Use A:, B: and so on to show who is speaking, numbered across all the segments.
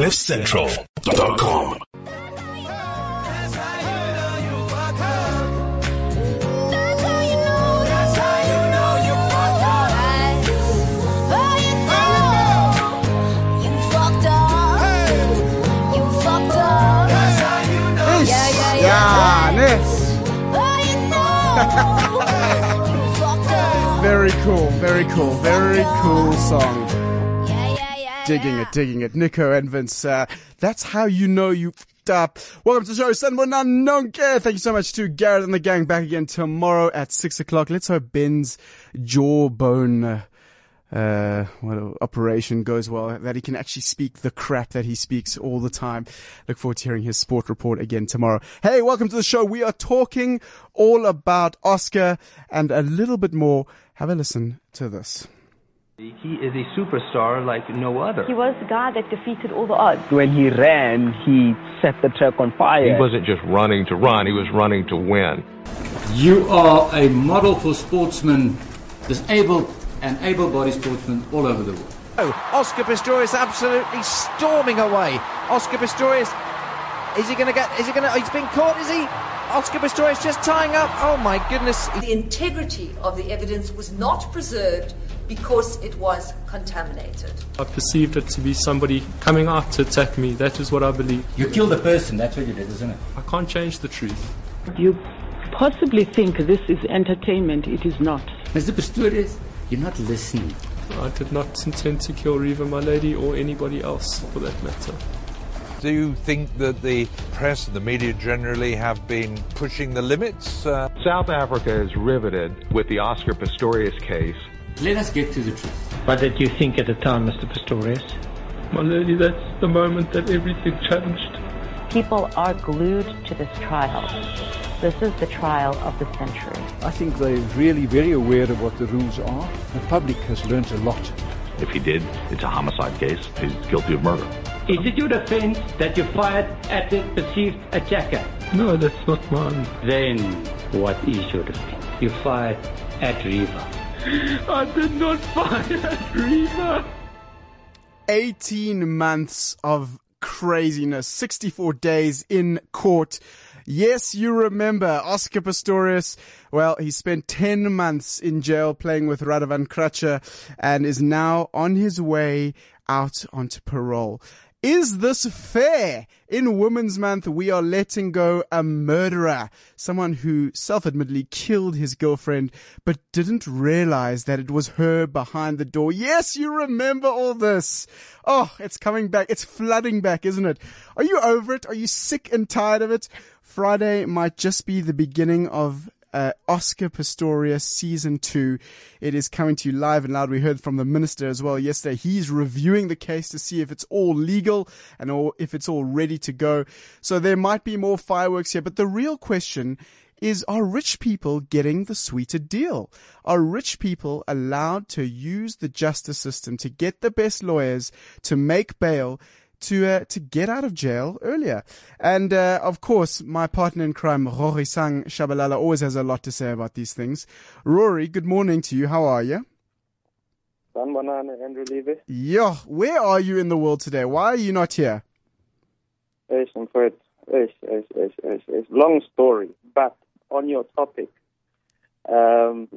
A: CliffCentral.com.
B: Yeah, Very cool, very cool, very cool song. Digging it, digging it. Nico and Vince, uh, that's how you know you up. Welcome to the show, Sanbonani Nonke. Thank you so much to Garrett and the gang back again tomorrow at six o'clock. Let's hope Ben's jawbone, uh, uh, what operation goes well, that he can actually speak the crap that he speaks all the time. Look forward to hearing his sport report again tomorrow. Hey, welcome to the show. We are talking all about Oscar and a little bit more. Have a listen to this.
C: He is a superstar like no other.
D: He was the guy that defeated all the odds.
E: When he ran, he set the track on fire.
F: He wasn't just running to run, he was running to win.
G: You are a model for sportsmen, disabled and able-bodied sportsmen all over the world.
H: Oh, Oscar Pistorius absolutely storming away. Oscar Pistorius, is he going to get? Is he going to? Oh, he's been caught. Is he? Oscar Pistorius just tying up. Oh my goodness!
I: The integrity of the evidence was not preserved because it was contaminated.
J: I perceived it to be somebody coming out to attack me. That is what I believe.
G: You killed a person, that's what you did, isn't it?
J: I can't change the truth.
K: You possibly think this is entertainment. It is not.
G: Mr. Pistorius, you're not listening.
J: I did not intend to kill Reeva, my lady, or anybody else for that matter.
L: Do you think that the press and the media generally have been pushing the limits? Uh,
F: South Africa is riveted with the Oscar Pistorius case.
G: Let us get to the truth.
M: What did you think at the time, Mr. Pistorius?
J: My lady, that's the moment that everything changed.
D: People are glued to this trial. This is the trial of the century.
N: I think they're really very aware of what the rules are. The public has learned a lot.
O: If he did, it's a homicide case. He's guilty of murder.
M: Is it your defense that you fired at the perceived attacker?
J: No, that's not mine.
M: Then what is your defense? You fired at Reeva.
J: I did not fire at Reeva.
B: 18 months of craziness, 64 days in court. Yes, you remember Oscar Pistorius. Well, he spent 10 months in jail playing with Radovan Krejcir and is now on his way out onto parole. Is this fair? In Women's Month, we are letting go a murderer, someone who self-admittedly killed his girlfriend, but didn't realize that it was her behind the door. Yes, you remember all this. Oh, it's coming back. It's flooding back, isn't it? Are you over it? Are you sick and tired of it? Friday might just be the beginning of uh, Oscar Pistorius season two. It is coming to you live and loud. We heard from the minister as well yesterday. He's reviewing the case to see if it's all legal and or if it's all ready to go. So there might be more fireworks here, but the real question is are rich people getting the sweeter deal? Are rich people allowed to use the justice system to get the best lawyers to make bail to uh, to get out of jail earlier. And uh, of course, my partner in crime, Rory Sang Shabalala, always has a lot to say about these things. Rory, good morning to you. How are you?
P: Sanbonani, Andrew Levy.
B: Yeah, where are you in the world today? Why are you not here?
P: It's, it's, it's, it's, it's, it's long story, but on your topic, um,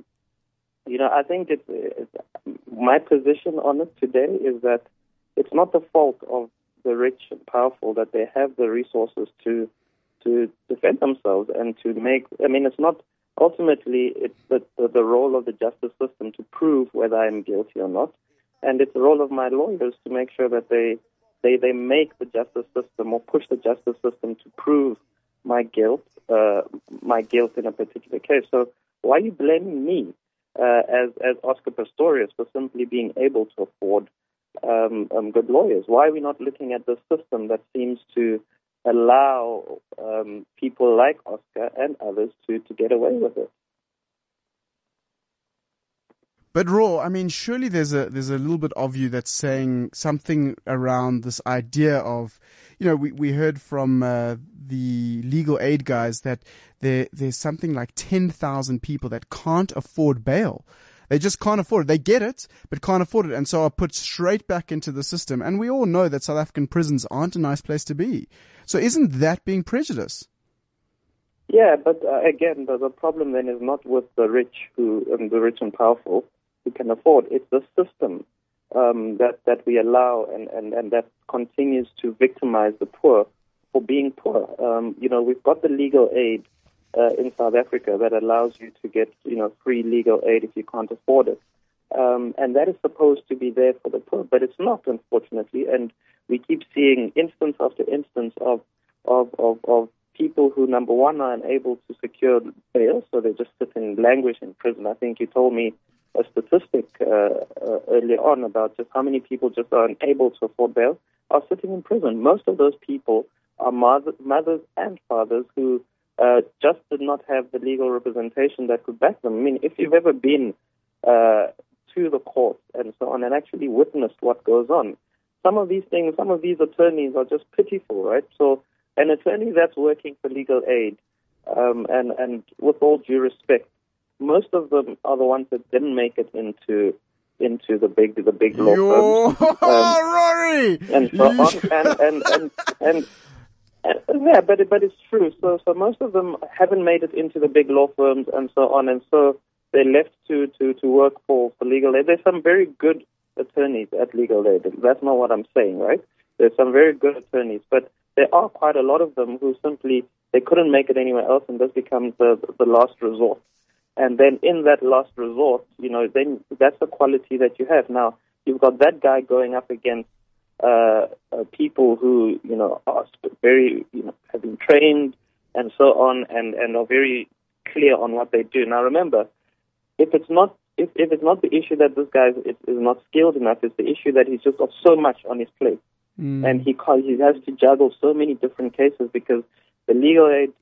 P: you know, I think it's, it's my position on it today is that it's not the fault of the rich and powerful that they have the resources to to defend themselves and to make. I mean, it's not ultimately it's the, the, the role of the justice system to prove whether I'm guilty or not, and it's the role of my lawyers to make sure that they they they make the justice system or push the justice system to prove my guilt, uh, my guilt in a particular case. So why are you blaming me uh, as as Oscar Pistorius for simply being able to afford um, um, good lawyers? Why are we not looking at the system that seems to allow um, people like Oscar and others to, to get away with it?
B: But Raw, I mean, surely there's a there's a little bit of you that's saying something around this idea of, you know, we we heard from uh, the legal aid guys that there there's something like ten thousand people that can't afford bail. They just can't afford it. They get it, but can't afford it, and so are put straight back into the system. And we all know that South African prisons aren't a nice place to be. So isn't that being prejudice?
P: Yeah, but uh, again, the, the problem then is not with the rich who and the rich and powerful who can afford. It. It's the system um, that that we allow and, and, and that continues to victimize the poor for being poor. Um, you know, we've got the legal aid uh, in South Africa that allows you to get you know free legal aid if you can't afford it, um, and that is supposed to be there for the poor, but it's not, unfortunately. And we keep seeing instance after instance of of of, of people who, number one, are unable to secure bail, so they just sit in languish in prison. I think you told me a statistic uh, uh, earlier on about just how many people just are unable to afford bail are sitting in prison. Most of those people are mother, mothers and fathers who uh, just did not have the legal representation that could back them. I mean, if you've ever been uh, to the court and so on and actually witnessed what goes on, some of these things, some of these attorneys are just pitiful, right? So an attorney that's working for legal aid, um, and and with all due respect, most of them are the ones that didn't make it into into the big the big law
B: Yo,
P: firms.
B: Um, Rory,
P: and so on, and and and. and and, Uh, yeah, but but it's true. So so most of them haven't made it into the big law firms and so on, and so they're left to to to work for for legal aid. There's some very good attorneys at legal aid. That's not what I'm saying, right? There's some very good attorneys, but there are quite a lot of them who simply they couldn't make it anywhere else, and this becomes the the last resort. And then in that last resort, you know, then that's the quality that you have. Now you've got that guy going up against uh, uh, people who you know are very you know have been trained and so on, and and are very clear on what they do. Now remember, if it's not if, if it's not the issue that this guy is, is not skilled enough, it's the issue that he's just got so much on his plate.
B: Mm.
P: And he he has to juggle so many different cases because the legal aid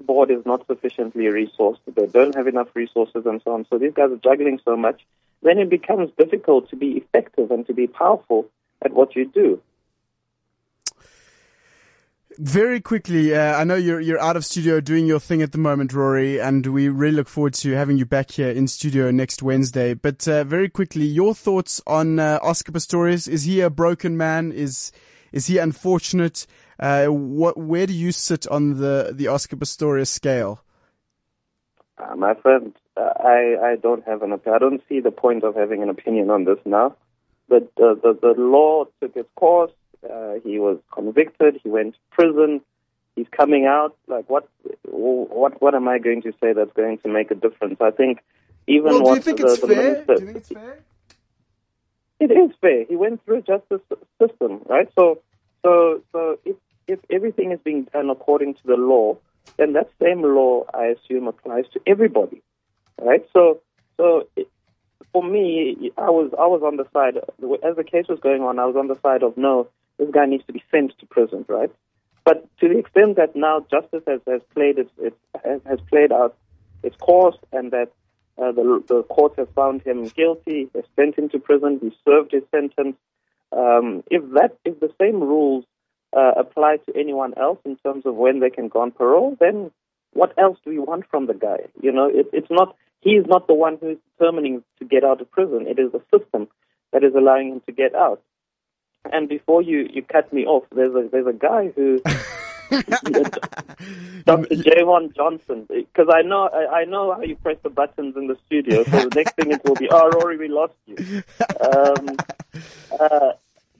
P: board is not sufficiently resourced. They don't have enough resources and so on. So these guys are juggling so much. Then it becomes difficult to be effective and to be powerful at what you do.
B: Very quickly, uh, I know you're you're out of studio doing your thing at the moment, Rory, and we really look forward to having you back here in studio next Wednesday. But uh, very quickly, your thoughts on uh, Oscar Pistorius? Is he a broken man? Is is he unfortunate? Uh, what where do you sit on the the Oscar Pistorius scale?
P: Uh, my friend, uh, I I don't have an. I don't see the point of having an opinion on this now. But the the, the law took its course. Uh, he was convicted. He went to prison. He's coming out. Like what? What? What am I going to say that's going to make a difference? I think even
B: well, do
P: what
B: you think
P: the,
B: it's
P: the
B: fair?
P: minister,
B: Do you think it's fair?
P: it is fair. He went through a justice system, right? So, so, so if if everything is being done according to the law, then that same law, I assume, applies to everybody, right? So, so for me, I was I was on the side as the case was going on. I was on the side of no, this guy needs to be sent to prison, right? But to the extent that now justice has, has played its, its has played out its course, and that uh, the the court has found him guilty, has sent him to prison, he served his sentence. Um, if that if the same rules uh, apply to anyone else in terms of when they can go on parole, then what else do we want from the guy? You know, it, it's not he is not the one who is determining to get out of prison. It is the system that is allowing him to get out. And before you, you cut me off, there's a there's a guy who Dr. Javon Johnson, because I know I, know how you press the buttons in the studio. So the next thing it will be, oh, Rory, we lost you. Um, uh,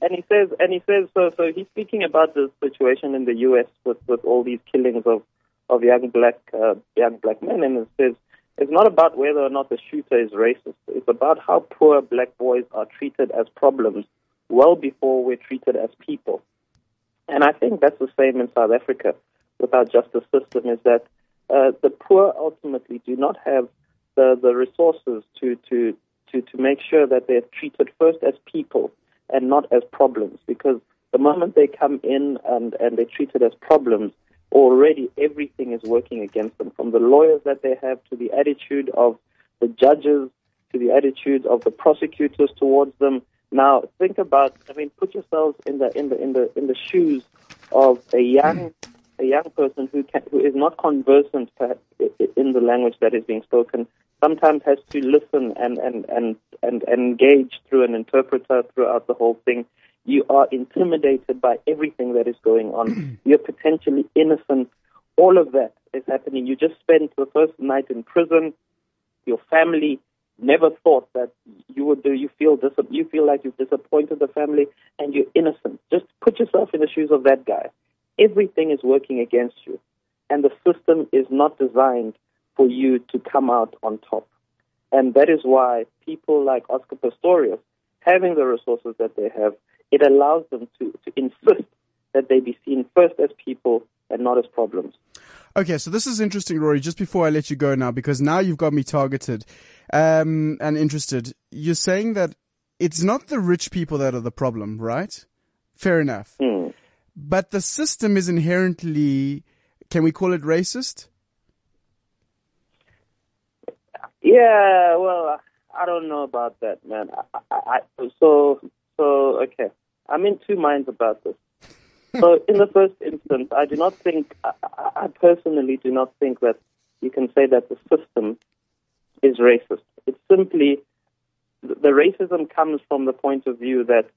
P: and he says, and he says, so so he's speaking about the situation in the U.S. with with all these killings of of young black uh, young black men, and it says it's not about whether or not the shooter is racist. It's about how poor black boys are treated as problems well before we're treated as people. And I think that's the same in South Africa with our justice system is that uh, the poor ultimately do not have the, the resources to, to, to, to make sure that they're treated first as people and not as problems because the moment they come in and, and they're treated as problems, already everything is working against them, from the lawyers that they have to the attitude of the judges to the attitude of the prosecutors towards them. Now, think about. I mean, put yourselves in the in the in the in the shoes of a young a young person who can, who is not conversant in the language that is being spoken, sometimes has to listen and, and, and, and, engage through an interpreter throughout the whole thing. You are intimidated by everything that is going on. You're potentially innocent. All of that is happening. You just spent the first night in prison. Your family never thought that you would do. You feel dis- you feel like you've disappointed the family, and you're innocent. Just put yourself in the shoes of that guy. Everything is working against you, and the system is not designed for you to come out on top. And that is why people like Oscar Pistorius, having the resources that they have, it allows them to, to insist that they be seen first as people and not as problems.
B: Okay, so this is interesting, Rory. Just before I let you go now, because now you've got me targeted um, and interested. You're saying that it's not the rich people that are the problem, right? Fair enough.
P: Mm.
B: But the system is inherently, can we call it racist?
P: Yeah, well, I don't know about that, man. I, I, I, so, so okay. I'm in two minds about this. So, in the first instance, I do not think, I, I personally do not think that you can say that the system is racist. It's simply the racism comes from the point of view that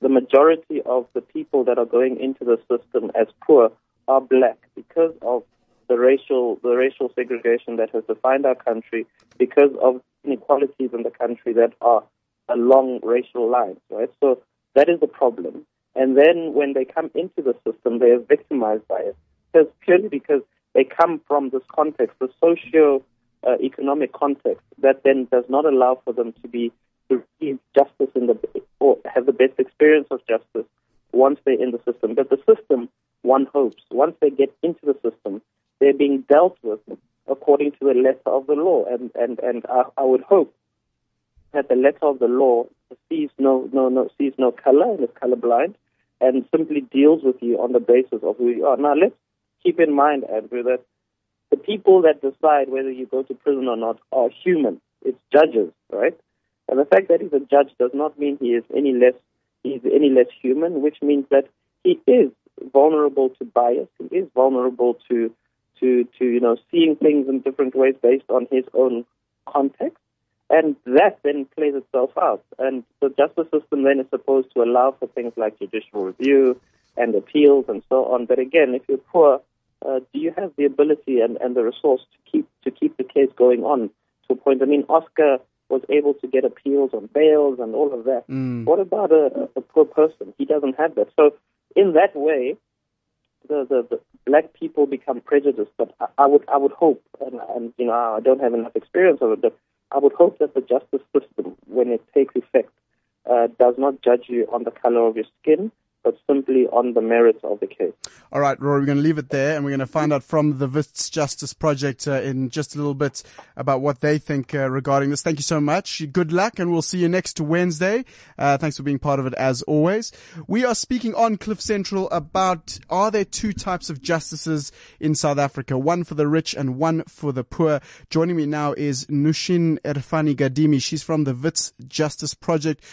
P: the majority of the people that are going into the system as poor are black because of the racial the racial segregation that has defined our country, because of inequalities in the country that are along racial lines, right? So that is the problem. And then when they come into the system, they are victimized by it. Because purely because they come from this context, the socio uh, economic context, that then does not allow for them to be to receive justice in the or have the best experience of justice once they're in the system. But the system, one hopes, once they get into the system, they're being dealt with according to the letter of the law. And and and I, I would hope that the letter of the law sees no no no sees no color and is colorblind and simply deals with you on the basis of who you are. Now, let's keep in mind, Andrew, that the people that decide whether you go to prison or not are human. It's judges, right? And the fact that he's a judge does not mean he is any less he's any less human, which means that he is vulnerable to bias. He is vulnerable to to to you know seeing things in different ways based on his own context. And that then plays itself out. And the justice system then is supposed to allow for things like judicial review and appeals and so on. But again, if you're poor, uh, do you have the ability and, and the resource to keep to keep the case going on to a point? I mean, Oscar was able to get appeals on bails and all of that.
B: Mm.
P: What about a, a poor person? He doesn't have that. So in that way, the, the, the black people become prejudiced. But I, I would I would hope, and, and you know I don't have enough experience of it, but I would hope that the justice system, when it takes effect, uh, does not judge you on the color of your skin, but simply on the merits of the case.
B: All right, Rory, we're going to leave it there and we're going to find out from the Wits Justice Project uh, in just a little bit about what they think uh, regarding this. Thank you so much. Good luck and we'll see you next Wednesday. Uh, thanks for being part of it as always. We are speaking on Cliff Central about are there two types of justices in South Africa, one for the rich and one for the poor. Joining me now is Nooshin Erfani Ghadimi. She's from the Wits Justice Project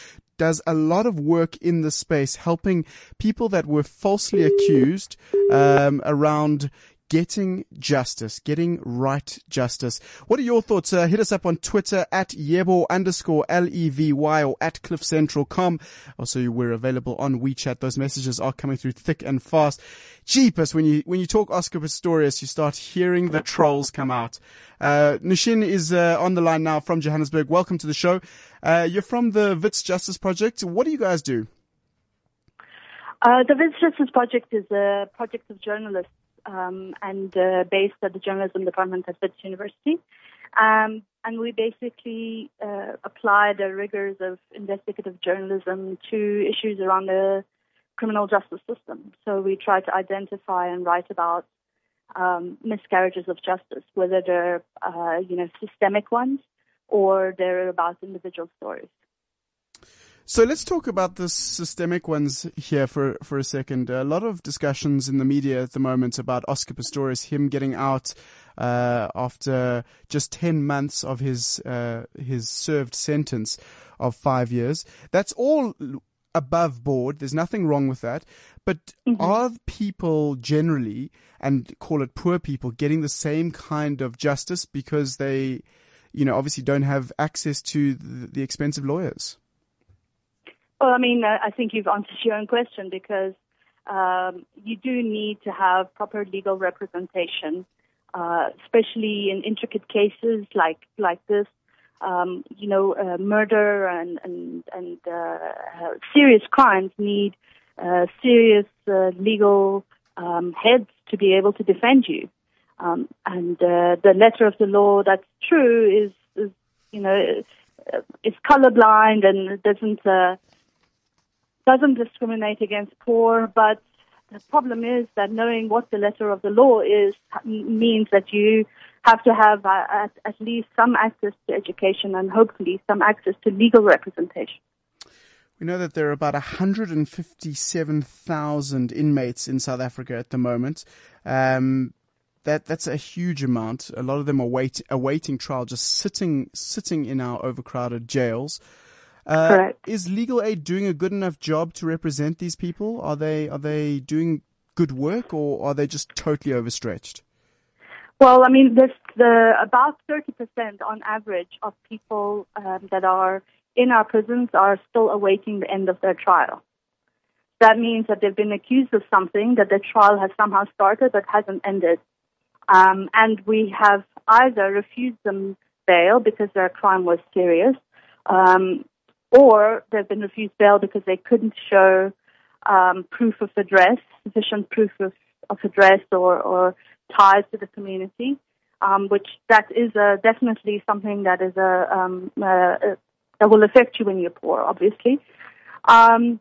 B: does a lot of work in the space, helping people that were falsely accused um, around getting justice, getting right justice. What are your thoughts? Uh, hit us up on Twitter at Yebo underscore L-E-V-Y or at cliffcentral.com. Also, we're available on WeChat. Those messages are coming through thick and fast. Jeepers, when you, when you talk Oscar Pistorius, you start hearing the trolls come out. Uh, Nooshin is uh, on the line now from Johannesburg. Welcome to the show. Uh, you're from the Wits Justice Project. What do you guys do?
A: Uh, the Wits Justice Project is a project of journalists um, and uh, based at the journalism department at Wits University. Um, and we basically uh, apply the rigors of investigative journalism to issues around the criminal justice system. So we try to identify and write about um, miscarriages of justice, whether they're uh, you know systemic ones or they're about individual stories.
B: So let's talk about the systemic ones here for, for a second. A lot of discussions in the media at the moment about Oscar Pistorius, him getting out uh, after just 10 months of his uh, his served sentence of five years. That's all above board. There's nothing wrong with that. But mm-hmm. are people generally, and call it poor people, getting the same kind of justice because they you know, obviously don't have access to the, the expensive lawyers.
A: Well, I mean, uh, I think you've answered your own question because um, you do need to have proper legal representation, uh, especially in intricate cases like like this. Um, you know, uh, murder and and and uh, serious crimes need uh, serious uh, legal um, heads to be able to defend you. Um, and the letter of the law that's true is, is you know, is colorblind and it doesn't doesn't discriminate against poor, but the problem is that knowing what the letter of the law is means that you have to have uh, at, at least some access to education and hopefully some access to legal representation.
B: We know that there are about 157,000 inmates in South Africa at the moment. Um, that that's a huge amount. A lot of them are wait, awaiting trial, just sitting sitting in our overcrowded jails. Uh,
A: Correct.
B: Is legal aid doing a good enough job to represent these people? Are they are they doing good work, or are they just totally overstretched?
A: Well, I mean, there's the about 30% on average of people um, that are in our prisons are still awaiting the end of their trial. That means that they've been accused of something that the trial has somehow started but hasn't ended. Um, and we have either refused them bail because their crime was serious, um, or they've been refused bail because they couldn't show um, proof of address, sufficient proof of, of address or, or ties to the community, um, which that is uh, definitely something that is a, um, uh, that will affect you when you're poor, obviously. Um,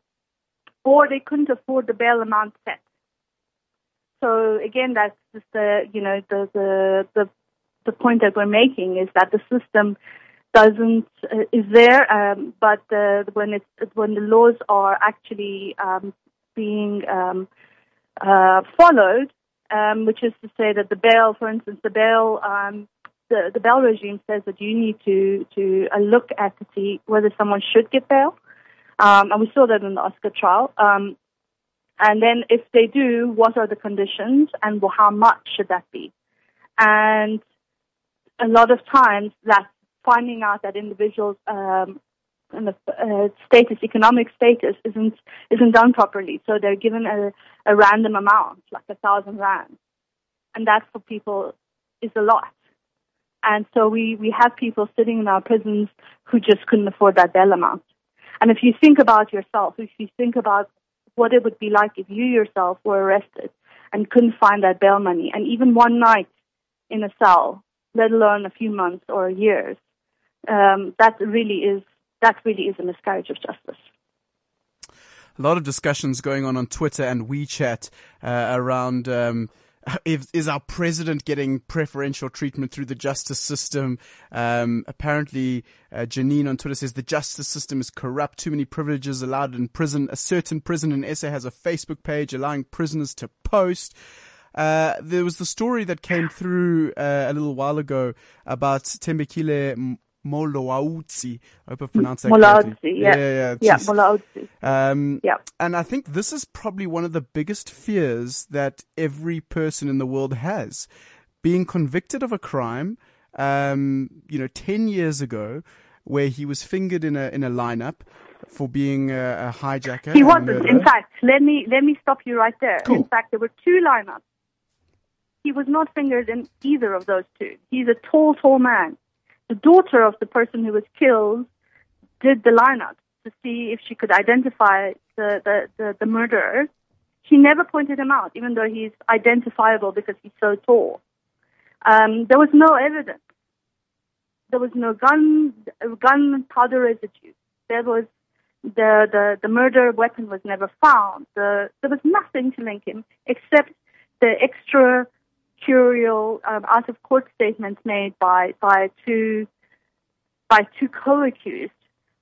A: or they couldn't afford the bail amount set. So again, that's just the you know the the the, the point that we're making is that the system doesn't uh, is there, um, but uh, when it's when the laws are actually um, being um, uh, followed, um, which is to say that the bail, for instance, the bail um, the, the bail regime says that you need to to uh, look at to see whether someone should get bail, um, and we saw that in the Oscar trial. And then, if they do, what are the conditions, and how much should that be? And a lot of times, that finding out that individuals um, and the uh, status, economic status, isn't isn't done properly. So they're given a, a random amount, like a thousand rand, and that for people is a lot. And so we, we have people sitting in our prisons who just couldn't afford that bail amount. And if you think about yourself, if you think about what it would be like if you yourself were arrested and couldn't find that bail money, and even one night in a cell, let alone a few months or years, um, that really is that really is a miscarriage of justice.
B: A lot of discussions going on on Twitter and WeChat uh, around. Um, is, is our president getting preferential treatment through the justice system? Um, apparently, uh, Janine on Twitter says the justice system is corrupt. Too many privileges allowed in prison. A certain prison in SA has a Facebook page allowing prisoners to post. Uh, there was the story that came through uh, a little while ago about Thembekile Molaudzi. I hope I pronounced that correctly.
A: Yeah, yeah, yeah. yeah
B: Um,
A: yeah.
B: And I think this is probably one of the biggest fears that every person in the world has. Being convicted of a crime, um, you know, 10 years ago, where he was fingered in a, in a lineup for being a, a hijacker.
A: He wasn't. In fact, let me, let me stop you right there.
B: Cool.
A: In fact, there were two lineups. He was not fingered in either of those two. He's a tall, tall man the daughter of the person who was killed did the lineup to see if she could identify the, the, the, the murderer. She never pointed him out, even though he's identifiable because he's so tall. Um, there was no evidence. There was no gun, gun powder residue. There was the, the, the murder weapon was never found. The, there was nothing to link him except the extra curial um, out of court statements made by by two by two co-accused,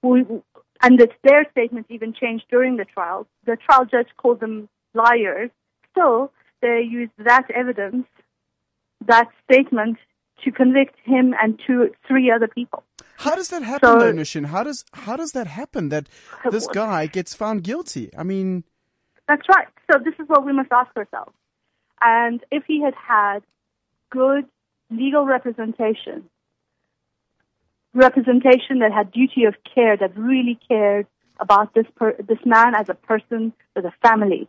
A: who, and that their statements even changed during the trial. The trial judge called them liars. Still, they used that evidence, that statement, to convict him and two, three other people.
B: How does that happen,
A: So-
B: though? How does how does that happen that this guy gets found guilty? I mean,
A: That's right. So this is what we must ask ourselves. And if he had had good legal representation, representation that had duty of care, that really cared about this per- this man as a person with a family,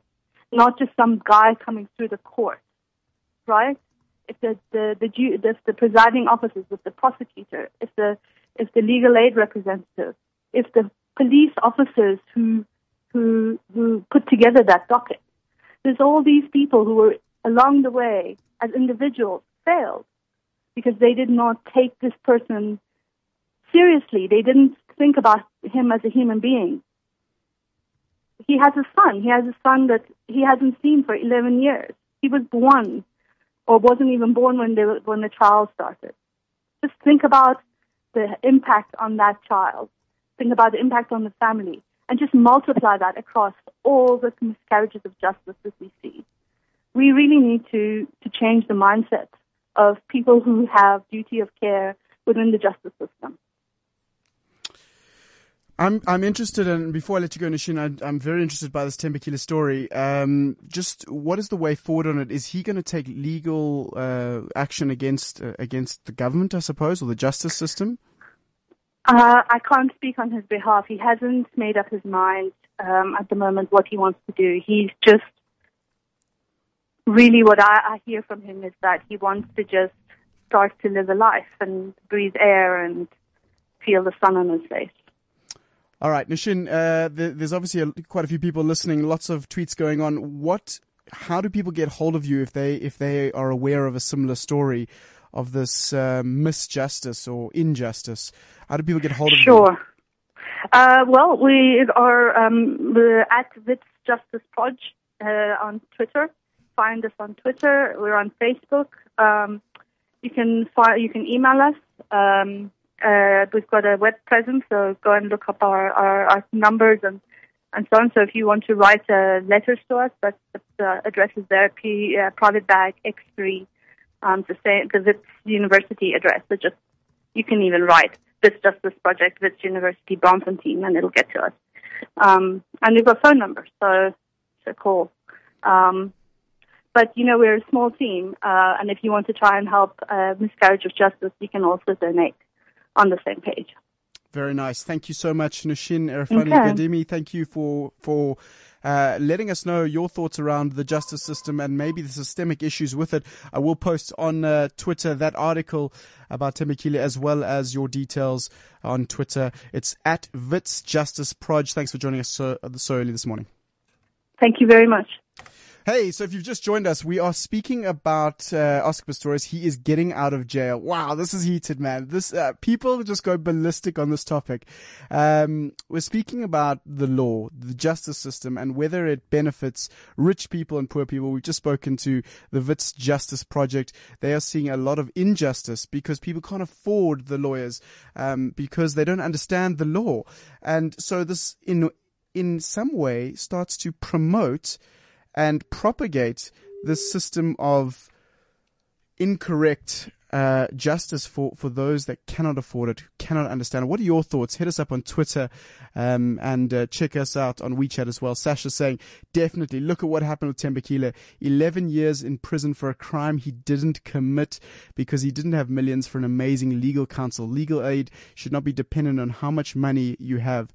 A: not just some guy coming through the court, right? If the the the, the, the presiding officers, if the prosecutor, if the if the legal aid representative, if the police officers who who who put together that docket, there's all these people who were along the way as individuals failed because they did not take this person seriously. They didn't think about him as a human being. He has a son. He has a son that he hasn't seen for 11 years. He was born, or wasn't even born when they when the trial started. Just think about the impact on that child. Think about the impact on the family, and just multiply that across all the miscarriages of justice that we see. We really need to to change the mindset of people who have duty of care within the justice system.
B: I'm I'm interested in before I let you go, Nishin. I, am very interested by this Thembekile story. Um, just what is the way forward on it? Is he going to take legal uh, action against uh, against the government, I suppose, or the justice system?
A: Uh, I can't speak on his behalf. He hasn't made up his mind um, at the moment what he wants to do. He's just really what I, I hear from him is that he wants to just start to live a life and breathe air and feel the sun on his face.
B: All right, Nishin, uh, there's obviously a, quite a few people listening, lots of tweets going on. What, how do people get hold of you if they, if they are aware of a similar story of this uh, misjustice or injustice? How do people get hold of
A: sure. you? Sure. Uh, well, we are um, at Wits Justice Proj uh, on Twitter. Find us on Twitter. We're on Facebook. Um, you can find, you can email us. Um, uh, we've got a web presence, so go and look up our, our, our numbers and, and so on. So if you want to write uh, letters to us, that's the address is there, P, uh, private bag X3, um, the same, because it's university address. So just, you can even write this Justice Project, Wits University Braamfontein, and it'll get to us. Um, and we've got phone numbers, so, so call. Um, but you know we're a small team, uh, and if you want to try and help uh, miscarriage of justice, you can also donate on the same page.
B: Very nice. Thank you so much, Nishin Erfani okay. Ghadimi. Thank you for for uh, letting us know your thoughts around the justice system and maybe the systemic issues with it. I will post on uh, Twitter that article about Thembekile as well as your details on Twitter. It's at Wits Justice Proj. Thanks for joining us so, so early this morning.
A: Thank you very much.
B: Hey, so if you've just joined us, we are speaking about uh, Oscar Pistorius. He is getting out of jail. Wow, this is heated, man. This uh, people just go ballistic on this topic. Um, we're speaking about the law, the justice system, and whether it benefits rich people and poor people. We've just spoken to the Wits Justice Project. They are seeing a lot of injustice because people can't afford the lawyers um, because they don't understand the law, and so this in in some way starts to promote and propagate this system of incorrect uh, justice for, for those that cannot afford it, who cannot understand it. What are your thoughts? Hit us up on Twitter um, and uh, check us out on WeChat as well. Sasha saying, definitely look at what happened with Thembekile. 11 years in prison for a crime he didn't commit because he didn't have millions for an amazing legal counsel. Legal aid should not be dependent on how much money you have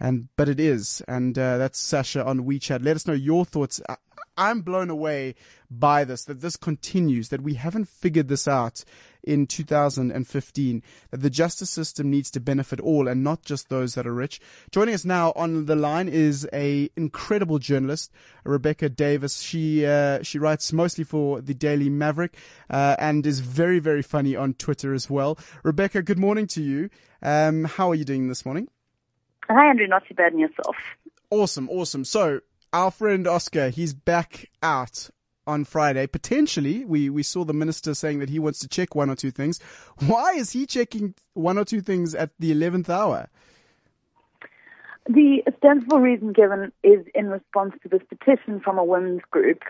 B: and but it is, and uh, that's Sasha on WeChat. Let us know your thoughts. I, am blown away by this that this continues that we haven't figured this out in 2015 that the justice system needs to benefit all and not just those that are rich. Joining us now on the line is a incredible journalist, Rebecca Davis. She uh, she writes mostly for the Daily Maverick uh, and is very very funny on Twitter as well. Rebecca, good morning to you. Um, how are you doing this morning?
Q: Hi, Andrew. Not too bad in yourself.
B: Awesome, awesome. So, our friend Oscar, he's back out on Friday. Potentially, we, we saw the minister saying that he wants to check one or two things. Why is he checking one or two things at the 11th hour?
Q: The ostensible reason given is in response to this petition from a women's group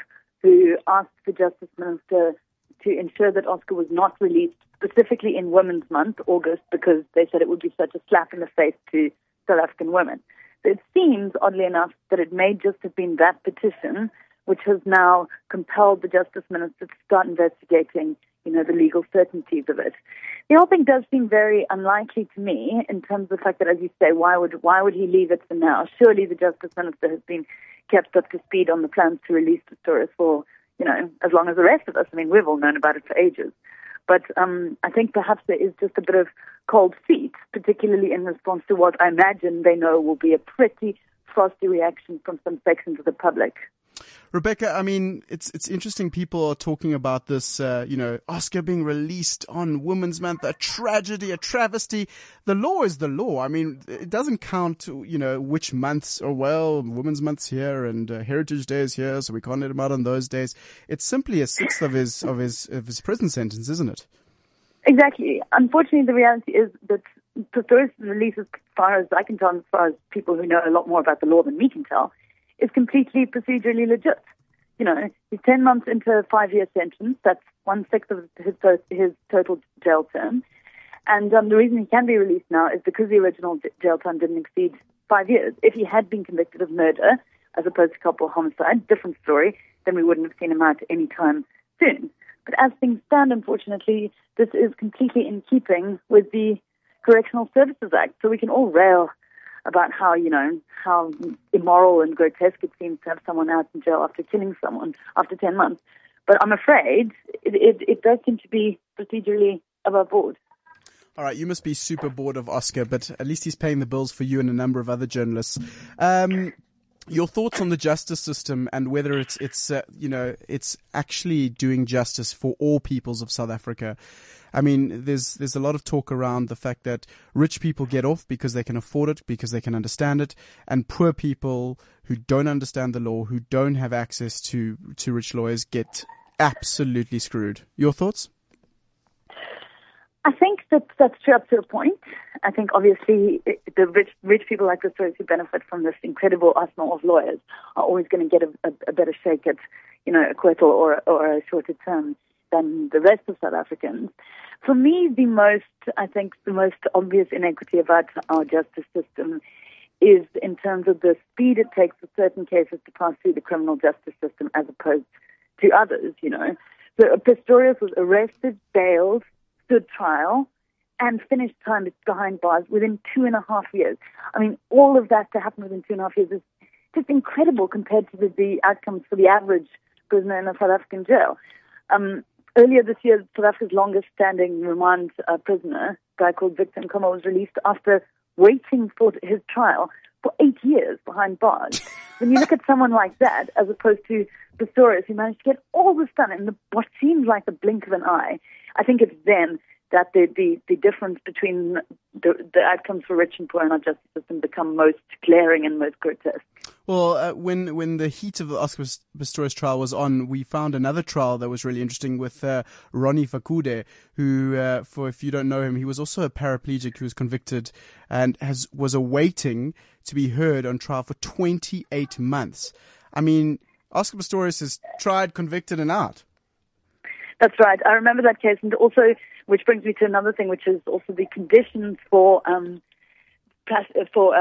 Q: who asked the Justice Minister to ensure that Oscar was not released specifically in Women's Month, August, because they said it would be such a slap in the face to South African women. It seems, oddly enough, that it may just have been that petition which has now compelled the Justice Minister to start investigating, you know, the legal certainties of it. The whole thing does seem very unlikely to me in terms of the fact that, as you say, why would why would he leave it for now? Surely the Justice Minister has been kept up to speed on the plans to release Pistorius for, you know, as long as the rest of us. I mean, we've all known about it for ages. But um, I think perhaps there is just a bit of cold feet, particularly in response to what I imagine they know will be a pretty frosty reaction from some sections of the public.
B: Rebecca, I mean, it's it's interesting. People are talking about this, uh, you know, Oscar being released on Women's Month, a tragedy, a travesty. The law is the law. I mean, it doesn't count, you know, which months or well, Women's Month's here and uh, Heritage Day is here, so we can't let him out on those days. It's simply a sixth of his of his of his prison sentence, isn't it?
Q: Exactly. Unfortunately, the reality is that Pistorius' release, as far as I can tell, as far as people who know a lot more about the law than we can tell, is completely procedurally legit. You know, he's 10 months into a five year sentence. That's one sixth of his, his total jail term. And um, the reason he can be released now is because the original jail term didn't exceed five years. If he had been convicted of murder as opposed to culpable homicide, different story, then we wouldn't have seen him out any time soon. But as things stand, unfortunately, this is completely in keeping with the Correctional Services Act. So we can all rail about how, you know, how immoral and grotesque it seems to have someone out in jail after killing someone after 10 months. But I'm afraid it, it, it does seem to be procedurally above board.
B: All right, you must be super bored of Oscar, but at least he's paying the bills for you and a number of other journalists. Um, your thoughts on the justice system and whether it's it's uh, you know it's actually doing justice for all peoples of South Africa. I mean, there's there's a lot of talk around the fact that rich people get off because they can afford it, because they can understand it, and poor people who don't understand the law, who don't have access to to rich lawyers, get absolutely screwed. Your thoughts?
Q: I think that that's true up to a point. I think obviously the rich rich people like the who benefit from this incredible arsenal of lawyers are always going to get a, a, a, better shake at, you know, acquittal or or a shorter term than the rest of South Africans. For me, the most I think the most obvious inequity about our justice system is in terms of the speed it takes for certain cases to pass through the criminal justice system as opposed to others. You know, so Pistorius was arrested, bailed stood trial and finished time behind bars within two and a half years. I mean, all of that to happen within two and a half years is just incredible compared to the, the outcomes for the average prisoner in a South African jail. Um, earlier this year, South Africa's longest standing remand uh, prisoner, a guy called Victor Nkomo, was released after waiting for his trial for eight years behind bars. when you look at someone like that, as opposed to Pistorius, who managed to get all this done in the, what seems like the blink of an eye, I think it's then that the, the, the difference between the, the outcomes for rich and poor in our justice system become most glaring and most grotesque.
B: Well, uh, when when the heat of the Oscar Pistorius trial was on, we found another trial that was really interesting with uh, Ronnie Fakude, who, uh, for if you don't know him, he was also a paraplegic who was convicted and has was awaiting to be heard on trial for 28 months. I mean, Oscar Pistorius is tried, convicted, and out.
Q: That's right. I remember that case, and also, which brings me to another thing, which is also the conditions for um, for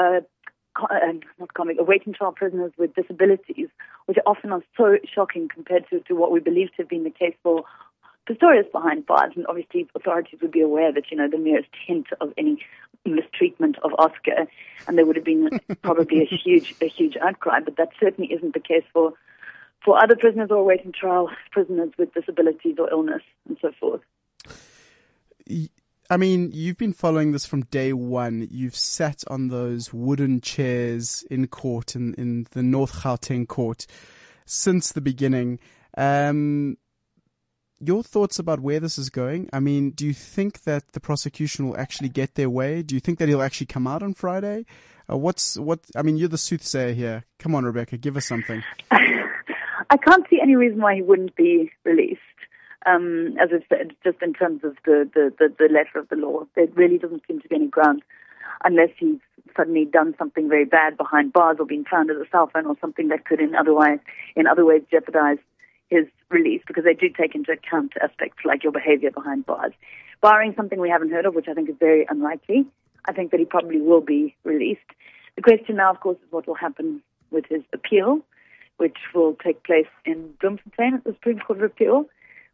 Q: uh, not comic, awaiting trial prisoners with disabilities, which often are so shocking compared to, to what we believe to have been the case for Pistorius behind bars. And obviously, authorities would be aware that you know the merest hint of any mistreatment of Oscar, and there would have been probably a huge a huge outcry. But that certainly isn't the case for for other prisoners or awaiting trial, prisoners with disabilities or illness and so forth.
B: I mean, you've been following this from day one. You've sat on those wooden chairs in court in, in the North Gauteng court since the beginning. Um, your thoughts about where this is going? I mean, do you think that the prosecution will actually get their way? Do you think that he'll actually come out on Friday? Uh, what's what? I mean, you're the soothsayer here. Come on, Rebecca, give us something.
Q: I can't see any reason why he wouldn't be released. Um, as I've said, just in terms of the, the, the, the letter of the law, there really doesn't seem to be any ground unless he's suddenly done something very bad behind bars or been found as a cell phone or something that could in otherwise in other ways jeopardize his release because they do take into account aspects like your behavior behind bars. Barring something we haven't heard of, which I think is very unlikely, I think that he probably will be released. The question now, of course, is what will happen with his appeal which will take place in Bloemfontein at the Supreme Court of Appeal,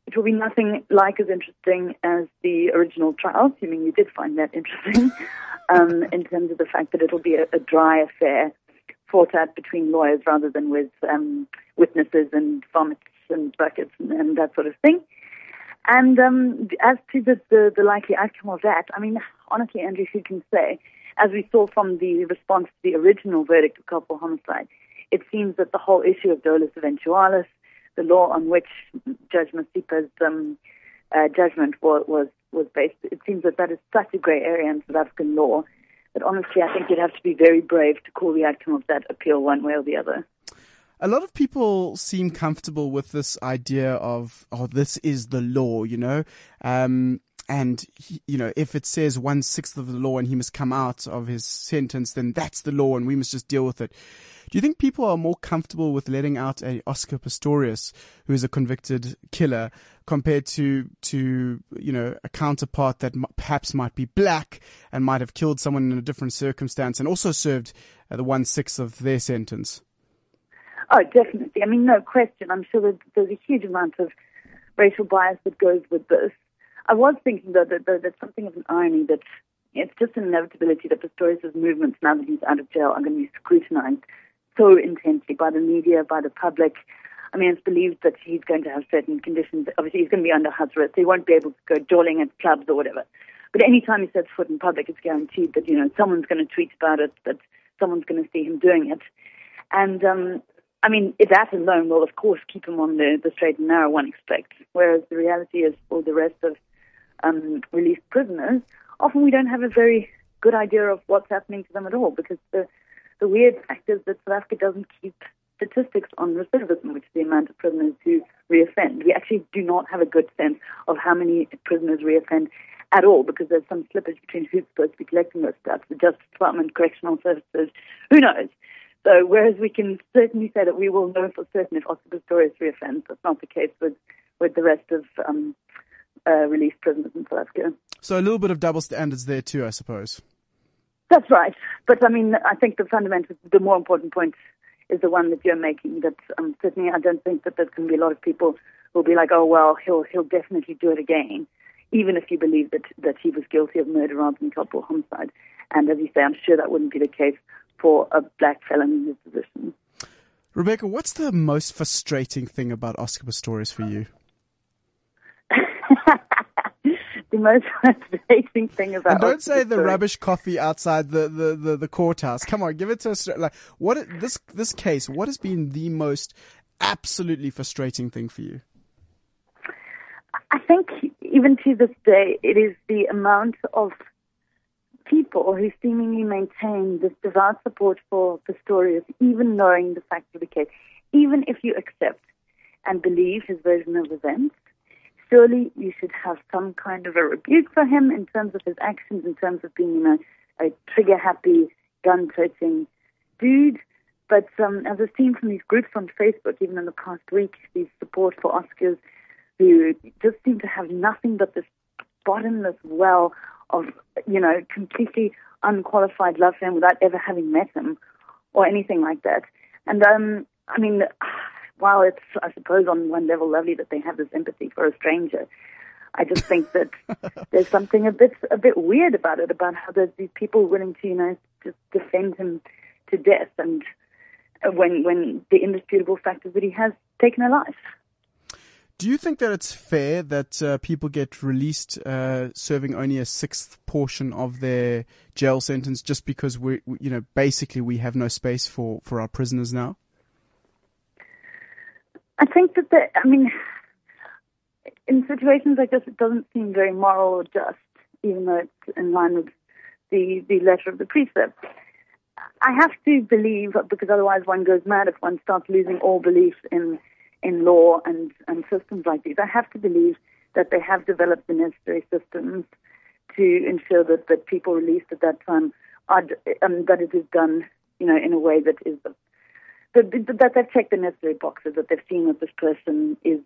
Q: which will be nothing like as interesting as the original trial, assuming you did find that interesting, um, in terms of the fact that it'll be a, a dry affair fought out between lawyers rather than with um, witnesses and vomits and buckets and, and that sort of thing. And um, as to the, the, the likely outcome of that, I mean, honestly, Andrew, who can say? As we saw from the response to the original verdict of culpable homicide, it seems that the whole issue of dolus eventualis, the law on which Judge Masipa's um, uh, judgment was, was was based, it seems that that is such a grey area in South African law that honestly, I think you'd have to be very brave to call the outcome of that appeal one way or the other.
B: A lot of people seem comfortable with this idea of, oh, this is the law, you know? Um, and he, you know, if it says one sixth of the law and he must come out of his sentence, then that's the law and we must just deal with it. Do you think people are more comfortable with letting out a Oscar Pistorius, who is a convicted killer, compared to to you know a counterpart that m- perhaps might be black and might have killed someone in a different circumstance and also served uh, the one sixth of their sentence?
Q: Oh, definitely. I mean, no question. I'm sure there's a huge amount of racial bias that goes with this. I was thinking though that, that, that something of an irony that it's just an inevitability that Pistorius' movements now that he's out of jail are going to be scrutinized so intensely by the media, by the public. I mean, it's believed that he's going to have certain conditions. Obviously, he's going to be under house arrest. So he won't be able to go jolling at clubs or whatever. But anytime he sets foot in public, it's guaranteed that, you know, someone's going to tweet about it, that someone's going to see him doing it. And, um, I mean, that alone will, of course, keep him on the, the straight and narrow, one expects. Whereas the reality is for the rest of um, released prisoners, often we don't have a very good idea of what's happening to them at all because the the weird fact is that South Africa doesn't keep statistics on recidivism, which is the amount of prisoners who reoffend. We actually do not have a good sense of how many prisoners reoffend at all because there's some slippage between who's supposed to be collecting those stats, the Justice Department, Correctional Services, who knows. So whereas we can certainly say that we will know for certain if Oscar Pistorius reoffends, that's not the case with, with the rest of um, uh, released prisoners in South Africa.
B: So a little bit of double standards there too, I suppose.
Q: That's right. But I mean, I think the fundamental, the more important point is the one that you're making. That um, certainly, I don't think that there's going to be a lot of people who will be like, "Oh well, he'll he'll definitely do it again," even if you believe that that he was guilty of murder rather than culpable homicide. And as you say, I'm sure that wouldn't be the case for a black felon in his position.
B: Rebecca, what's the most frustrating thing about Oscar Pistorius for you?
Q: The most frustrating thing about.
B: And don't say the rubbish coffee outside the, the, the, the, courthouse. Come on, give it to us. Like what this this case? What has been the most absolutely frustrating thing for you?
Q: I think even to this day, it is the amount of people who seemingly maintain this devout support for Pistorius, even knowing the facts of the case, even if you accept and believe his version of events surely you should have some kind of a rebuke for him in terms of his actions, in terms of being, you know, a trigger happy, gun toting dude. But um, as I've seen from these groups on Facebook, even in the past week, these support for Oscars, who just seem to have nothing but this bottomless well of, you know, completely unqualified love for him without ever having met him or anything like that. And um, I mean, while it's, I suppose, on one level lovely that they have this empathy for a stranger, I just think that there's something a bit a bit weird about it, about how there's these people willing to, you know, just defend him to death, and when when the indisputable fact is that he has taken a life.
B: Do you think that it's fair that uh, people get released uh, serving only a sixth portion of their jail sentence just because we, you know, basically we have no space for, for our prisoners now?
Q: I think that the, I mean, in situations like this, it doesn't seem very moral or just, even though it's in line with the, the letter of the precept. I have to believe, because otherwise one goes mad if one starts losing all belief in, in law and, and systems like these. I have to believe that they have developed the necessary systems to ensure that, that people released at that time are, um, that it is done, you know, in a way that is that they've checked the necessary boxes, that they've seen that this person is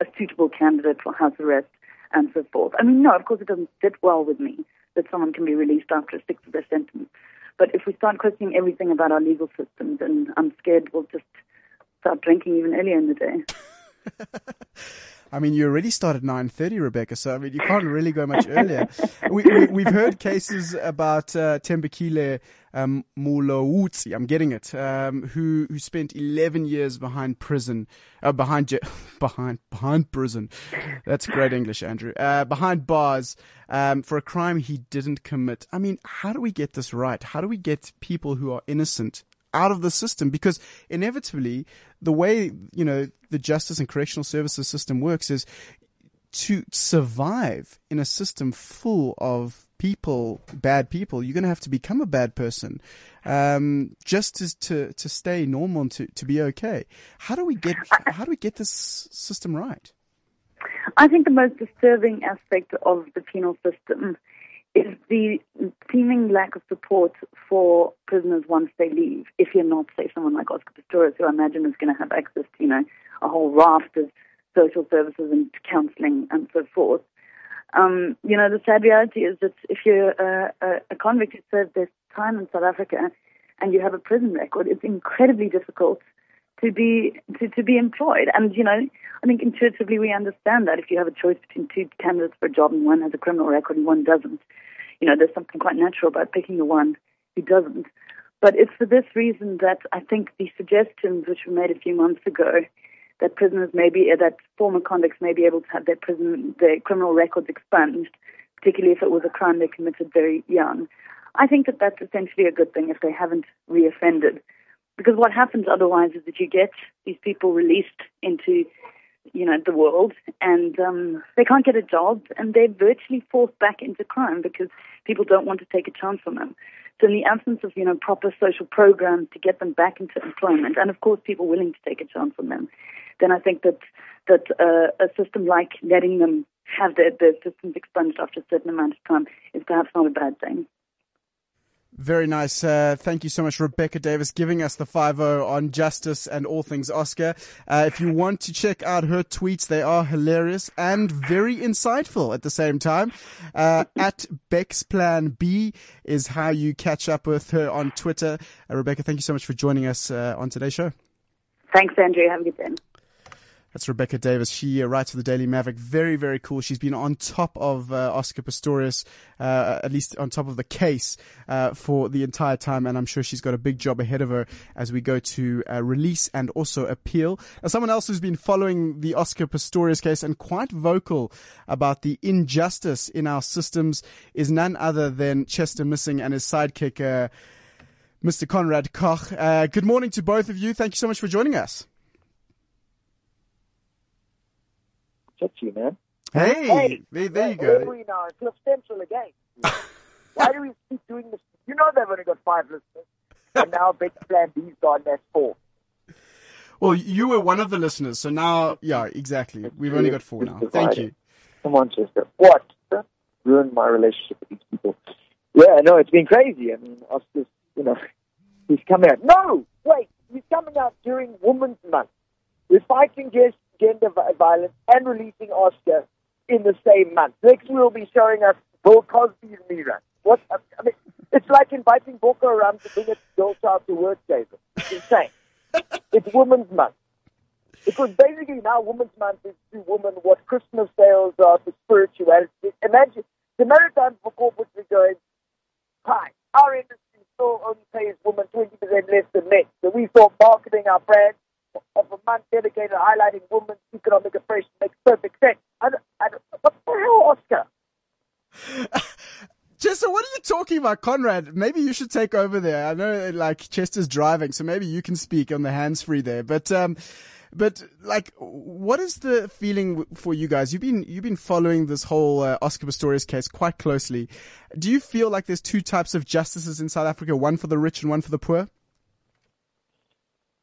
Q: a suitable candidate for house arrest and so forth. I mean, no, of course it doesn't sit well with me that someone can be released after a sixth of their sentence. But if we start questioning everything about our legal systems, then I'm scared we'll just start drinking even earlier in the day.
B: I mean, you already started 9.30, Rebecca, so I mean, you can't really go much earlier. we, we, have heard cases about uh, Thembekile um, I'm getting it, um, who, who spent 11 years behind prison, uh, behind, behind, behind prison. That's great English, Andrew. Uh, behind bars, um, for a crime he didn't commit. I mean, how do we get this right? How do we get people who are innocent out of the system because inevitably the way, you know, the justice and correctional services system works is to survive in a system full of people, bad people, you're going to have to become a bad person, um, just to, to, to stay normal and to, to be okay. How do we get, how do we get this system right?
Q: I think the most disturbing aspect of the penal system is the seeming lack of support for prisoners once they leave. If you're not, say, someone like Oscar Pistorius, who I imagine is going to have access to, you know, a whole raft of social services and counselling and so forth. Um, you know, the sad reality is that if you're a, a, a convict who served this time in South Africa and you have a prison record, it's incredibly difficult to be to, to be employed. And you know, I think intuitively we understand that if you have a choice between two candidates for a job and one has a criminal record and one doesn't, you know, there's something quite natural about picking the one who doesn't. But it's for this reason that I think the suggestions which were made a few months ago that prisoners may be, that former convicts may be able to have their prison, their criminal records expunged, particularly if it was a crime they committed very young. I think that that's essentially a good thing if they haven't reoffended. Because what happens otherwise is that you get these people released into you know, the world, and um, they can't get a job, and they're virtually forced back into crime because people don't want to take a chance on them. So, in the absence of you know proper social programs to get them back into employment, and of course people willing to take a chance on them, then I think that that uh, a system like letting them have their, their systems expunged after a certain amount of time is perhaps not a bad thing.
B: Very nice. Uh, thank you so much, Rebecca Davis, giving us the 5 on justice and all things Oscar. Uh, if you want to check out her tweets, they are hilarious and very insightful at the same time. Uh, at Beck's Plan B is how you catch up with her on Twitter. Uh, Rebecca, thank you so much for joining us uh, on today's show.
Q: Thanks, Andrew. Have a good day.
B: That's Rebecca Davis. She uh, writes for the Daily Maverick. Very, very cool. She's been on top of uh, Oscar Pistorius, uh, at least on top of the case uh, for the entire time, and I'm sure she's got a big job ahead of her as we go to uh, release and also appeal. Someone else who's been following the Oscar Pistorius case and quite vocal about the injustice in our systems is none other than Chester Missing and his sidekick, uh, Mr. Conrad Koch. good morning to both of you. Thank you so much for joining us.
R: You, man.
B: Hey,
R: hey
B: there, there you
R: go. Now uh, Central again. Why do we keep doing this? You know they've only got five listeners, and now Big Plan B's gone. That's four.
B: Well, you were one of the listeners, so now, yeah, exactly. We've only got four now. Thank you.
R: Come on, Chester. What? Ruined my relationship with these people. Yeah, no, it's been crazy. I mean, Oscar's, you know, he's coming out. No, wait, he's coming out during Women's Month. We're fighting against gender violence and releasing Oscar in the same month. Next, we'll be showing us Bill Cosby's rerun. What? I mean, it's like inviting Boko Haram to bring a girl child to work, David. It's insane. it's Women's Month. Because basically now Women's Month is to women what Christmas sales are for spirituality. Imagine the times for corporates are going, hi, our industry still only pays women 20% less than men. So we thought marketing our brand of a month dedicated to highlighting women's economic oppression makes perfect sense. Don't, what the hell, Oscar?
B: Chester, what are you talking about, Conrad? Maybe you should take over there. I know, like Chester's driving, so maybe you can speak on the hands free there. But, um, but like, what is the feeling for you guys? You've been you've been following this whole uh, Oscar Pistorius case quite closely. Do you feel like there's two types of justices in South Africa, one for the rich and one for the poor?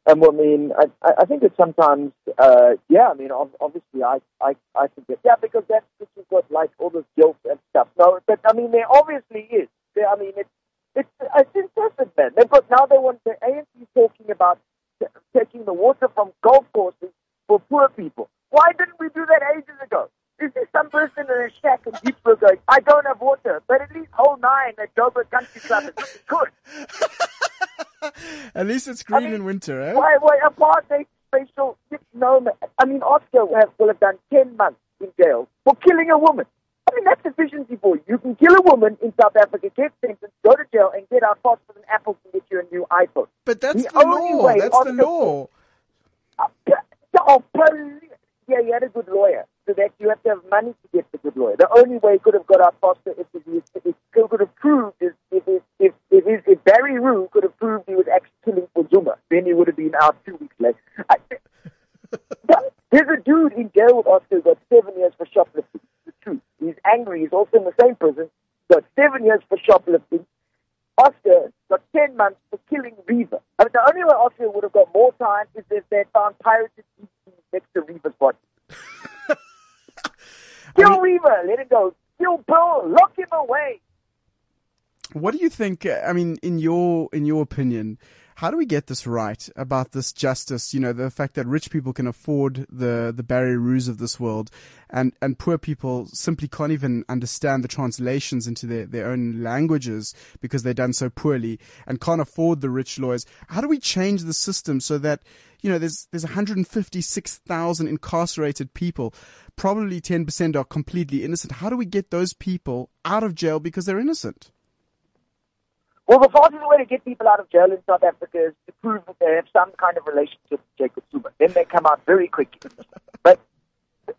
R: And I mean, I, I think that sometimes, uh, yeah, I mean, obviously, I, I, I think that, yeah, because that's because you've got like all this guilt and stuff. No, but I mean, there obviously is. There, I mean, it's, it's, it's incessant, man. They've got now they want the ANC talking about t- taking the water from golf courses for poor people. Why didn't we do that ages ago? Is there some person in a shack in Diepsburg going, I don't have water, but at least whole nine at Joburg Country Club is good.
B: At least it's green I mean, in winter, eh?
R: Why, why apartheid facial? No, man. I mean, Oscar will have, will have done 10 months in jail for killing a woman. I mean, that's efficiency for you. You can kill a woman in South Africa, get sentenced, go to jail, and get out fast with an Apple to get you a new iPhone.
B: But that's
R: the,
B: the law. That's the law.
R: Oh. Yeah, he had a good lawyer. So that you have to have money to get the good lawyer. The only way he could have got out faster if he, could have proved is if if if, if, if, if Barry Roux could have proved he was actually killing for Zuma, then he would have been out two weeks later. I, there's a dude in jail with Oscar who got seven years for shoplifting. The truth. He's angry. He's also in the same prison. Got seven years for shoplifting. Oscar got 10 months for killing Reeva. I mean, the only way Oscar would have got more time is if they found pirated ETs next to Reeva's body. Kill I mean, let it go. Kill Pearl, lock him away.
B: What do you think? uh, I mean, in your in your opinion, how do we get this right about this justice? You know, the fact that rich people can afford the the Barry Roos of this world, and and poor people simply can't even understand the translations into their their own languages because they've done so poorly and can't afford the rich lawyers. How do we change the system so that you know there's there's 156,000 incarcerated people, probably 10% are completely innocent. How do we get those people out of jail because they're innocent?
R: Well, the fastest way to get people out of jail in South Africa is to prove that they have some kind of relationship with Jacob Zuma. Then they come out very quickly. but,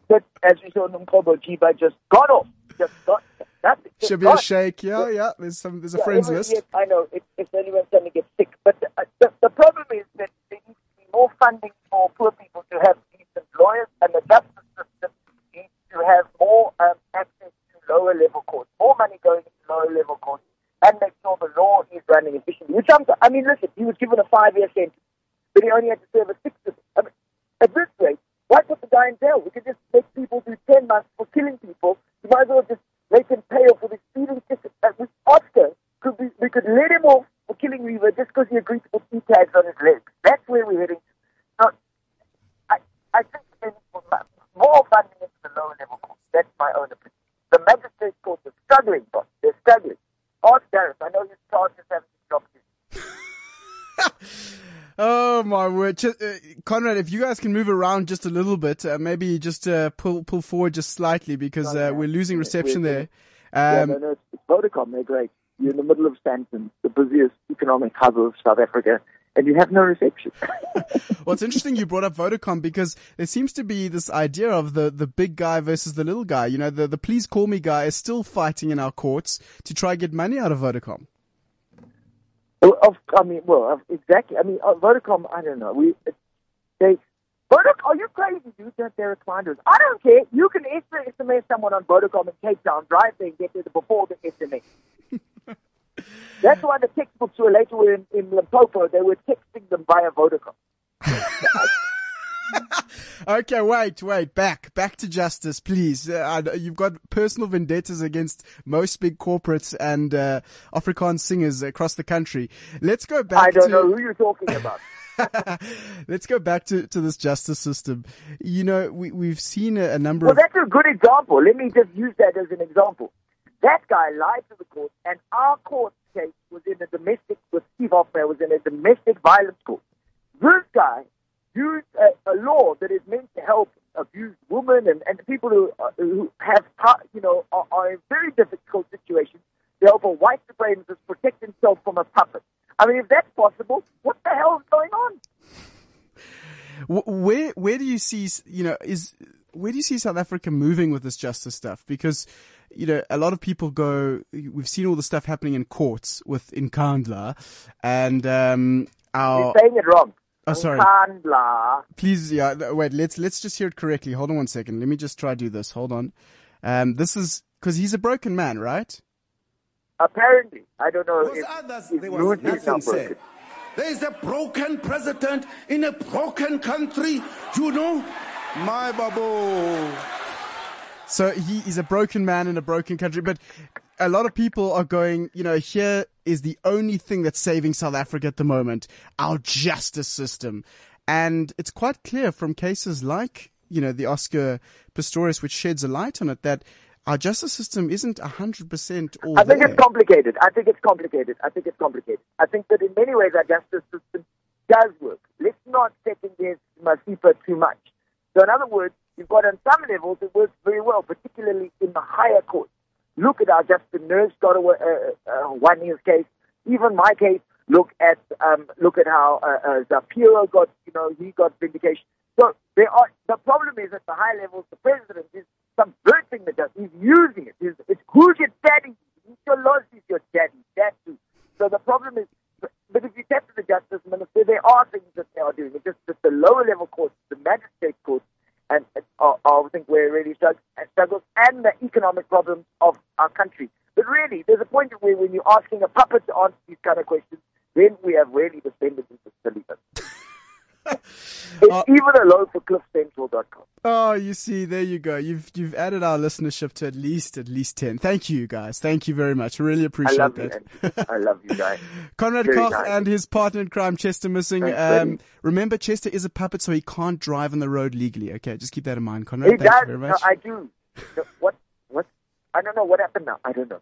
R: but as we saw, Nomgcobo Jiba just got off. Just got. That, just
B: Should be a shake, yeah, yeah. There's some, there's a
R: Yeah,
B: friends list.
R: yes, I know. If, if anyone's going to get sick, but the, uh, the, the problem is that there needs to be more funding for poor people to have decent lawyers, and the justice system needs to have more um, access to lower level courts, more money going into lower level courts, and make sure the law is running efficiently. Which I'm, I mean, listen, he was given a five year sentence, but he only had to serve a six. I mean, at this rate, why put the guy in jail? We could just make people do ten months for killing people. You might as well just make him pay off with his speeding ticket. Uh, with Oscar, could we, we could let him off for killing Reeva just because he agreed to put C tags on his legs. That's where we're heading. So, I, I think there needs to be more funding into the lower level courts. That's my own opinion. The magistrate courts are struggling, boss. They're struggling. Ask Gareth. I know his charges haven't been dropped yet.
B: Oh uh, Conrad! If you guys can move around just a little bit, uh, maybe just uh, pull pull forward just slightly because uh, we're losing reception there.
R: yeah,
B: Um,
R: no, no, it's, it's Vodacom. They're great. You're in the middle of Sandton, the busiest economic hub of South Africa, and you have no reception.
B: well, it's interesting you brought up Vodacom because there seems to be this idea of the, the big guy versus the little guy. You know, the, the please call me guy is still fighting in our courts to try and get money out of Vodacom.
R: Of, I mean, well, of- exactly. I mean, uh, Vodacom. I don't know. We they Vodacom. Are you crazy, dude? That they're recliners. I don't care. You can estimate, estimate someone on Vodacom in Cape Town, drive there and get there before the estimate. That's why the textbooks were later were in, in Limpopo. They were texting them via Vodacom.
B: Okay, wait, wait, back, back to justice, please. Uh, you've got personal vendettas against most big corporates and uh, Afrikaans singers across the country. Let's go back.
R: I don't
B: to,
R: know who you're talking about.
B: Let's go back to, to this justice system. You know, we, we've seen a, a number
R: Well,
B: of.
R: that's a good example. Let me just use that as an example. That guy lied to the court, and our court case was in a domestic, with Steve Hofmeyr, was in a domestic violence court. This guy used a, a law that is meant to help abused women and, and people who, uh, who have, you know, are, are in very difficult situations to help a white supremacist protect himself from a puppet. I mean, if that's possible, what the hell is going on?
B: Where where do you see you know is where do you see South Africa moving with this justice stuff? Because you know a lot of people go. We've seen all the stuff happening in courts with Nkandla, and um, our.
R: You're saying it wrong.
B: Oh, sorry.
R: Nkandla.
B: Please, yeah. Wait, let's let's just hear it correctly. Hold on one second. Let me just try do this. Hold on. Um, this is because he's a broken man, right?
R: Apparently, I don't know if,
S: others,
R: if
S: there was
R: is not
S: nothing said. There is a broken president in a broken country. You know, my babu.
B: So he is a broken man in a broken country, but a lot of people are going, you know, here is the only thing that's saving South Africa at the moment, our justice system. And it's quite clear from cases like, you know, the Oscar Pistorius, which sheds a light on it, that our justice system isn't 100% all
R: I think
B: there.
R: it's complicated. I think it's complicated. I think it's complicated. I think that in many ways our justice system does work. Let's not second guess Masipa too much. So in other words, you've got on some levels it works very well, particularly in the higher courts. Look at how Justin Nurse got a, uh, uh, one his case. Even my case, look at um, look at how uh, uh, Zapiro got, you know, he got vindication. So there are the problem is at the high levels, the president is subverting the justice. He's using it. He's, it's who's your daddy? Your laws is your daddy. That too. So the problem is, but if you tap to the justice minister, there are things that they are doing. It's just that the lower level courts, the magistrate courts, and are, are I think where it really uh, struggles, and the economic problems of our country. But really, there's a point where when you're asking a puppet to answer these kind of questions, then we have really descended into silliness. It's uh, even a low for cliffcentral.com.
B: Oh, you see, there you go. You've you've added our listenership to at least at least ten. Thank you, guys. Thank you very much. Really appreciate
R: I
B: that.
R: You, I love you guys.
B: Conrad
R: Very
B: Koch
R: nice.
B: and his partner in crime, Chester Missing.
R: Thanks,
B: Um, remember, Chester is a puppet, so he can't drive on the road legally. Okay, just keep that in mind, Conrad.
R: He
B: Thank
R: does.
B: you very
R: No. I do. No, What? What? I don't know what happened now. I don't know.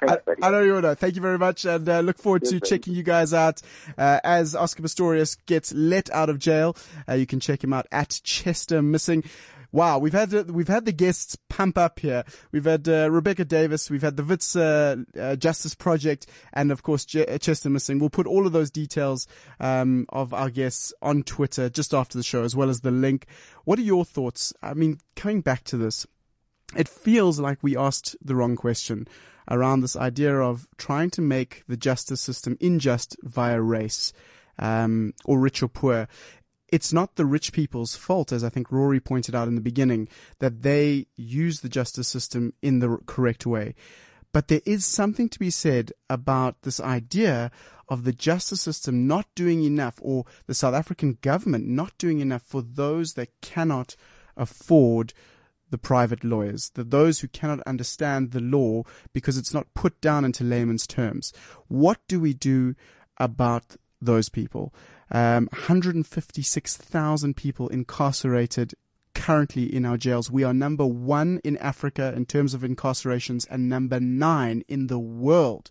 R: Thanks.
B: I know you all know. Thank you very much, and uh, look forward to
R: buddy.
B: checking you guys out uh, as Oscar Pistorius gets let out of jail. Uh, you can check him out at Chester Missing. Wow, we've had we've had the guests pump up here. We've had uh, Rebecca Davis, we've had the Wits uh, uh, Justice Project, and of course uh, Chester Missing. We'll put all of those details um, of our guests on Twitter just after the show, as well as the link. What are your thoughts? I mean, coming back to this, it feels like we asked the wrong question around this idea of trying to make the justice system unjust via race, um, or rich or poor. It's not the rich people's fault, as I think Rory pointed out in the beginning, that they use the justice system in the correct way. But there is something to be said about this idea of the justice system not doing enough or the South African government not doing enough for those that cannot afford the private lawyers, the those who cannot understand the law because it's not put down into layman's terms. What do we do about those people? Um, 156,000 people incarcerated currently in our jails. We are number one in Africa in terms of incarcerations and number nine in the world.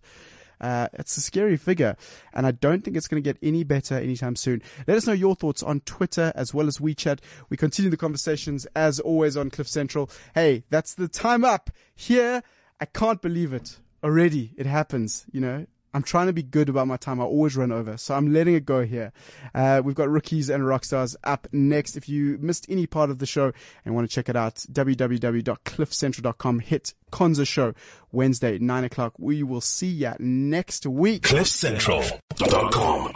B: Uh, it's a scary figure, and I don't think it's going to get any better anytime soon. Let us know your thoughts on Twitter as well as WeChat. We continue the conversations as always on Cliff Central. Hey, that's the time up here. I can't believe it already. It happens, you know. I'm trying to be good about my time. I always run over, so I'm letting it go here. Uh, we've got rookies and rock stars up next. If you missed any part of the show and want to check it out, www.cliffcentral.com. Hit Konza Show Wednesday, nine o'clock. We will see ya next week.
T: CliffCentral.com.